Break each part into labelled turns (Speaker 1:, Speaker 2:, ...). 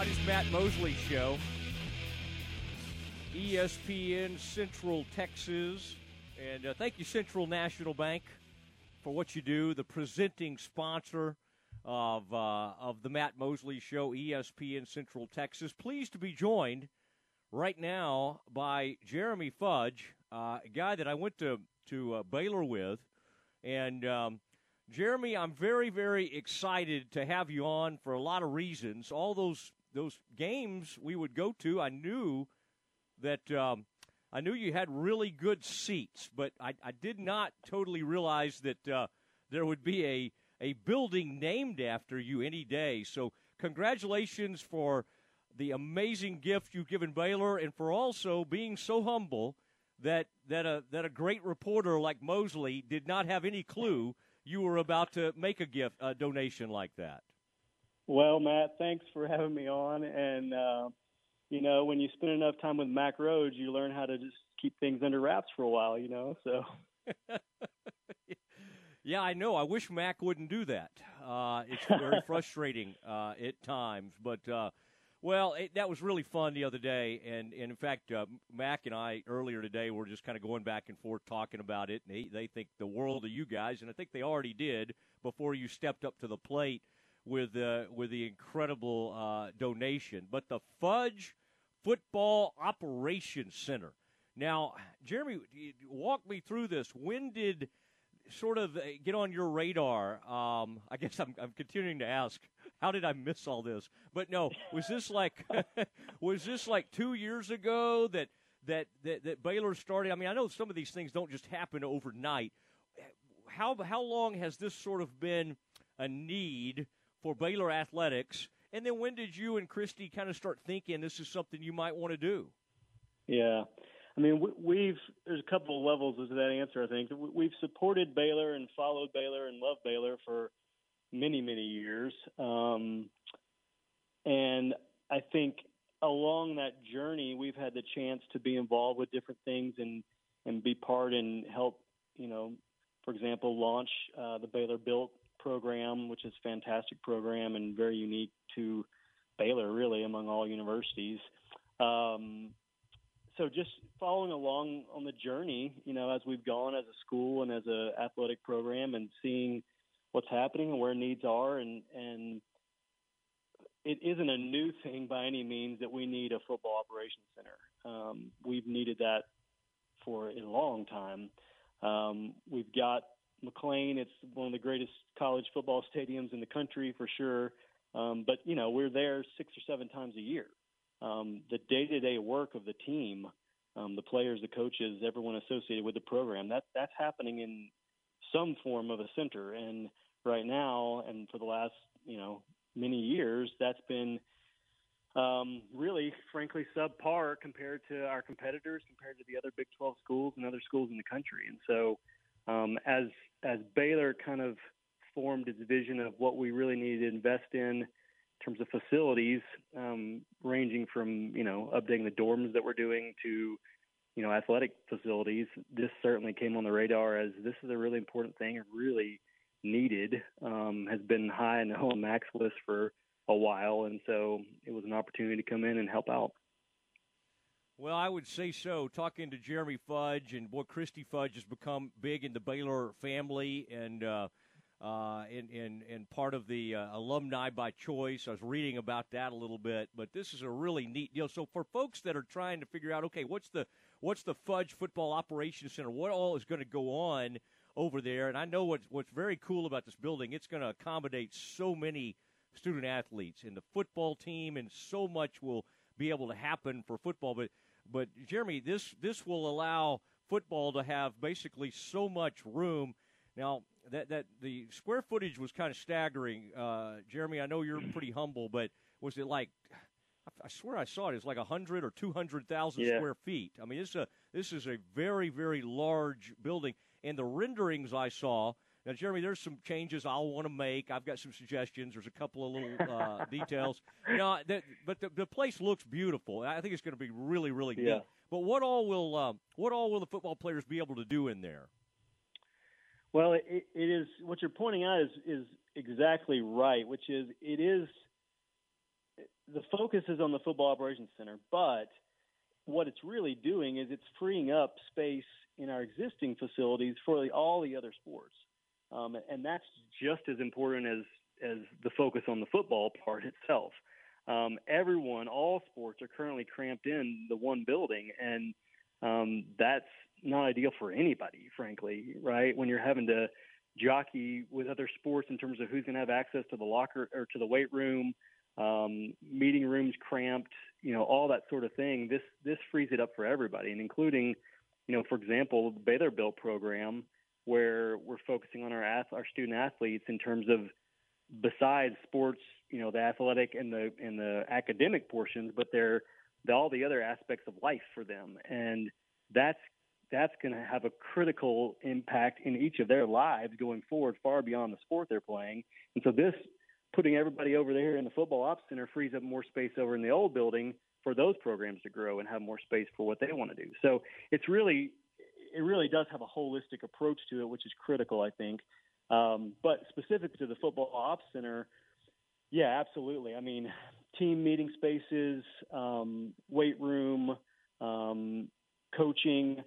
Speaker 1: On Matt Mosley show, ESPN Central Texas, and uh, thank you Central National Bank for what you do. The presenting sponsor of uh, of the Matt Mosley Show, ESPN Central Texas. Pleased to be joined right now by Jeremy Fudge, uh, a guy that I went to to uh, Baylor with, and um, Jeremy, I'm very very excited to have you on for a lot of reasons. All those those games we would go to, I knew that. Um, I knew you had really good seats, but I, I did not totally realize that uh, there would be a a building named after you any day. So, congratulations for the amazing gift you've given Baylor and for also being so humble that that a that a great reporter like Mosley did not have any clue you were about to make a gift a donation like that.
Speaker 2: Well, Matt, thanks for having me on and uh, you know, when you spend enough time with Mac Rhoades, you learn how to just keep things under wraps for a while, you know. So
Speaker 1: Yeah, I know. I wish Mac wouldn't do that. Uh, it's very frustrating uh, at times, but uh, well, it, that was really fun the other day, and, and in fact, uh, Mac and I earlier today were just kind of going back and forth talking about it, and they, they think the world of you guys, and I think they already did before you stepped up to the plate with uh, with the incredible uh, donation. But the Fudge Football Operations Center. Now, Jeremy, walk me through this. When did sort of uh, get on your radar? Um, I guess I'm, I'm continuing to ask, how did I miss all this? But no, was this like was this like two years ago that that that, that Baylor started? I mean, I know some of these things don't just happen overnight. How how long has this sort of been a need for Baylor athletics? And then when did you and Christy kind of start thinking this is something you might want to do?
Speaker 2: Yeah. I mean, we've there's a couple of levels to that answer. I think we've supported Baylor and followed Baylor and loved Baylor for many many years, um, and I think along that journey we've had the chance to be involved with different things and and be part and help. You know, for example, launch uh, the Baylor Built program, which is a fantastic program and very unique to Baylor, really among all universities. Um, so just following along on the journey, you know, as we've gone as a school and as a athletic program, and seeing what's happening and where needs are, and and it isn't a new thing by any means that we need a football operations center. Um, we've needed that for a long time. Um, we've got McLane. It's one of the greatest college football stadiums in the country for sure. Um, but you know, we're there six or seven times a year um, the day-to-day work of the team, um, the players, the coaches, everyone associated with the program, that that's happening in some form of a center. And right now, and for the last you know many years, that's been um, really, frankly, subpar compared to our competitors, compared to the other Big 12 schools and other schools in the country. And so, um, as as Baylor kind of formed its vision of what we really needed to invest in in terms of facilities, um, ranging from you know updating the dorms that we're doing to you know athletic facilities. This certainly came on the radar as this is a really important thing and really needed. Um, has been high on the Mac's list for a while, and so it was an opportunity to come in and help out.
Speaker 1: Well, I would say so. Talking to Jeremy Fudge and boy, Christy Fudge has become big in the Baylor family, and uh, uh, and, and, and part of the uh, alumni by choice. I was reading about that a little bit, but this is a really neat deal. So for folks that are trying to figure out, okay, what's the what's the Fudge Football Operations Center? What all is going to go on over there? And I know what's what's very cool about this building. It's going to accommodate so many student athletes in the football team, and so much will be able to happen for football. But but Jeremy, this this will allow football to have basically so much room. Now, that that the square footage was kind of staggering. Uh, Jeremy, I know you're pretty humble, but was it like? I swear I saw it. It's like a hundred or two hundred thousand
Speaker 2: yeah.
Speaker 1: square feet. I mean, this is a this is a very very large building, and the renderings I saw. Now, Jeremy, there's some changes I'll want to make. I've got some suggestions. There's a couple of little uh, details. You know, that, but the, the place looks beautiful. I think it's going to be really, really
Speaker 2: yeah.
Speaker 1: neat. But what all will uh, what all will the football players be able to do in there?
Speaker 2: Well, it, it is what you're pointing out is is exactly right, which is it is the focus is on the football operations center, but what it's really doing is it's freeing up space in our existing facilities for the, all the other sports, um, and that's just as important as as the focus on the football part itself. Um, everyone, all sports, are currently cramped in the one building, and um, that's not ideal for anybody, frankly. Right when you're having to jockey with other sports in terms of who's going to have access to the locker or to the weight room, um, meeting rooms cramped, you know, all that sort of thing. This this frees it up for everybody, and including, you know, for example, the Baylor Built program, where we're focusing on our our student athletes in terms of besides sports, you know, the athletic and the and the academic portions, but they're the, all the other aspects of life for them, and that's that's going to have a critical impact in each of their lives going forward, far beyond the sport they're playing. And so this putting everybody over there in the football ops center frees up more space over in the old building for those programs to grow and have more space for what they want to do. So it's really it really does have a holistic approach to it, which is critical, I think. Um, but specific to the football ops center, yeah, absolutely. I mean, team meeting spaces, um, weight room, um, coaching.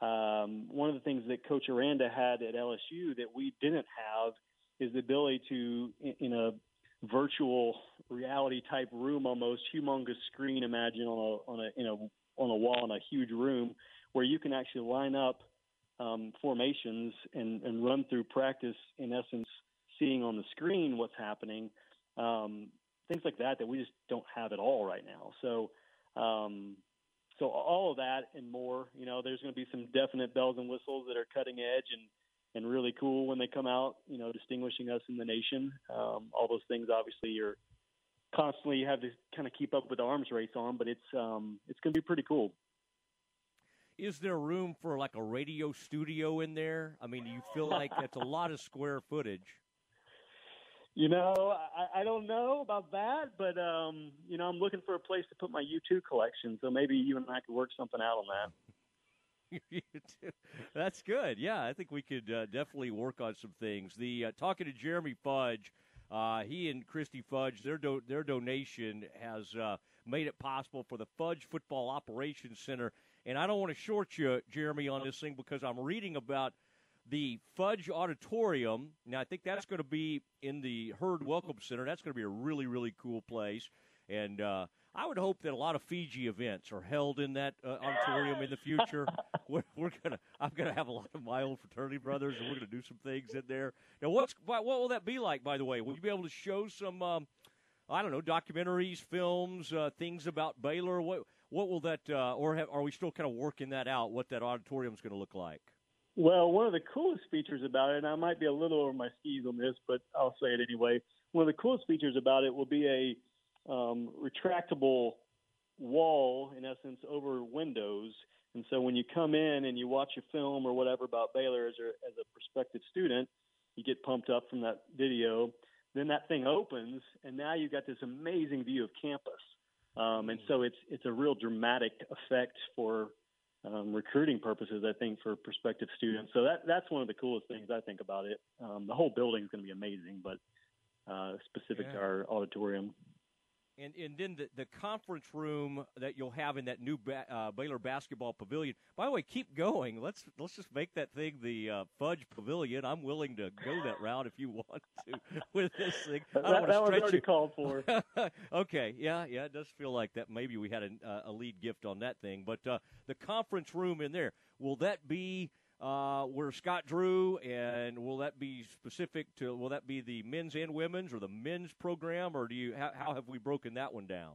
Speaker 2: Um, one of the things that Coach Aranda had at LSU that we didn't have is the ability to, in, a virtual reality type room, almost humongous screen, imagine on a on a on a wall in a huge room, where you can actually line up um, formations and, and run through practice, in essence, seeing on the screen what's happening. Um, things like that that we just don't have at all right now. So, um, so all of that and more. You know, there's going to be some definite bells and whistles that are cutting edge and and really cool when they come out. You know, distinguishing us in the nation. Um, all those things obviously you're constantly you have to kind of keep up with the arms race on, but it's um, it's going to be pretty cool.
Speaker 1: Is there room for like a radio studio in there? I mean, do you feel like that's a lot of square footage?
Speaker 2: You know, I, I don't know about that, but um, you know, I'm looking for a place to put my U2 collection. So maybe you and I could work something out on
Speaker 1: that. That's good. Yeah, I think we could uh, definitely work on some things. The uh, talking to Jeremy Fudge, uh, he and Christy Fudge, their do- their donation has uh, made it possible for the Fudge Football Operations Center. And I don't want to short you, Jeremy, on this thing because I'm reading about the Fudge Auditorium. Now, I think that's going to be in the Hurd Welcome Center. That's going to be a really, really cool place. And uh, I would hope that a lot of Fiji events are held in that uh, auditorium in the future. we're, we're, gonna, I'm gonna have a lot of my old fraternity brothers, and we're gonna do some things in there. Now, what's what will that be like? By the way, will you be able to show some, um, I don't know, documentaries, films, uh, things about Baylor? What what will that, uh, or have, are we still kind of working that out? What that auditorium is going to look like?
Speaker 2: Well, one of the coolest features about it, and I might be a little over my skis on this, but I'll say it anyway. One of the coolest features about it will be a um, retractable wall, in essence, over windows. And so when you come in and you watch a film or whatever about Baylor as a, as a prospective student, you get pumped up from that video. Then that thing opens, and now you've got this amazing view of campus. Um, and so it's it's a real dramatic effect for um, recruiting purposes, I think, for prospective students. So that that's one of the coolest things I think about it. Um, the whole building is going to be amazing, but uh, specific yeah. to our auditorium.
Speaker 1: And and then the, the conference room that you'll have in that new ba- uh, Baylor basketball pavilion. By the way, keep going. Let's let's just make that thing the uh, Fudge Pavilion. I'm willing to go that route if you want to with this thing.
Speaker 2: I
Speaker 1: don't
Speaker 2: that, that
Speaker 1: was
Speaker 2: already
Speaker 1: you.
Speaker 2: called for.
Speaker 1: okay, yeah, yeah. It does feel like that. Maybe we had a, uh, a lead gift on that thing, but uh, the conference room in there will that be? Uh, where Scott Drew, and will that be specific to? Will that be the men's and women's, or the men's program, or do you? How, how have we broken that one down?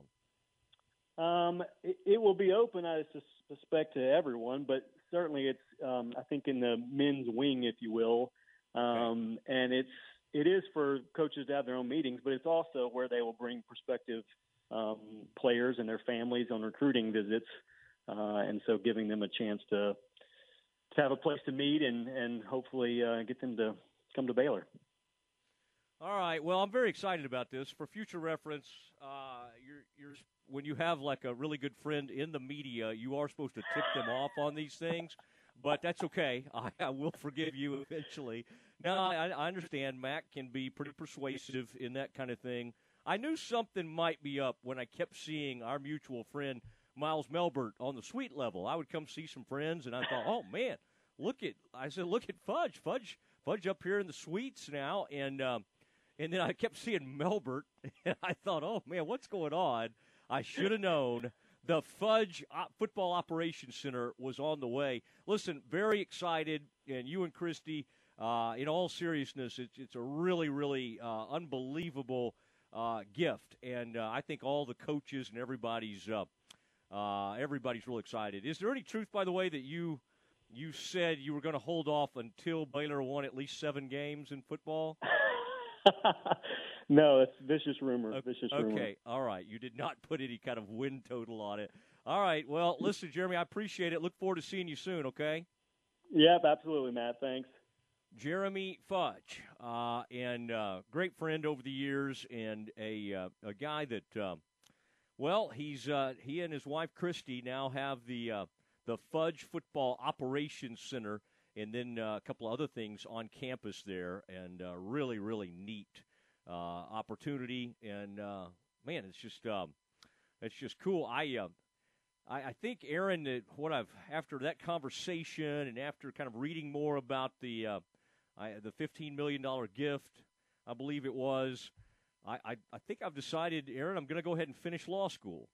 Speaker 2: Um, it, it, will be open, I suspect, to everyone, but certainly it's, um, I think, in the men's wing, if you will, um, okay. and it's it is for coaches to have their own meetings, but it's also where they will bring prospective um, players and their families on recruiting visits, uh, and so giving them a chance to to have a place to meet and and hopefully uh, get them to come to Baylor.
Speaker 1: All right. Well, I'm very excited about this. For future reference, uh, you're, you're when you have like a really good friend in the media, you are supposed to tip them off on these things. But that's okay. I, I will forgive you eventually. Now, I, I understand Mac can be pretty persuasive in that kind of thing. I knew something might be up when I kept seeing our mutual friend Miles Melbert on the suite level. I would come see some friends, and I thought, oh man, look at I said, look at Fudge, Fudge, Fudge up here in the suites now, and um, and then I kept seeing Melbert, and I thought, oh man, what's going on? I should have known. The Fudge Football Operations Center was on the way. Listen, very excited, and you and Christy, uh, in all seriousness, it's, it's a really, really uh, unbelievable uh, gift, and uh, I think all the coaches and everybody's uh, everybody's real excited. Is there any truth, by the way, that you you said you were going to hold off until Baylor won at least seven games in football?
Speaker 2: no, it's vicious rumor. Vicious
Speaker 1: okay.
Speaker 2: rumor.
Speaker 1: Okay, all right. You did not put any kind of win total on it. All right. Well, listen, Jeremy, I appreciate it. Look forward to seeing you soon. Okay.
Speaker 2: Yep, absolutely, Matt. Thanks.
Speaker 1: Jeremy Fudge, uh, and uh, great friend over the years, and a uh, a guy that, uh, well, he's uh, he and his wife Christy now have the uh, the Fudge Football Operations Center, and then a couple of other things on campus there, and really really neat opportunity. And man, it's just um, it's just cool. I I, I think Aaron, that what I've after that conversation and after kind of reading more about the uh, I, the fifteen million dollar gift, I believe it was. I, I, I think I've decided, Aaron, I'm going to go ahead and finish law school.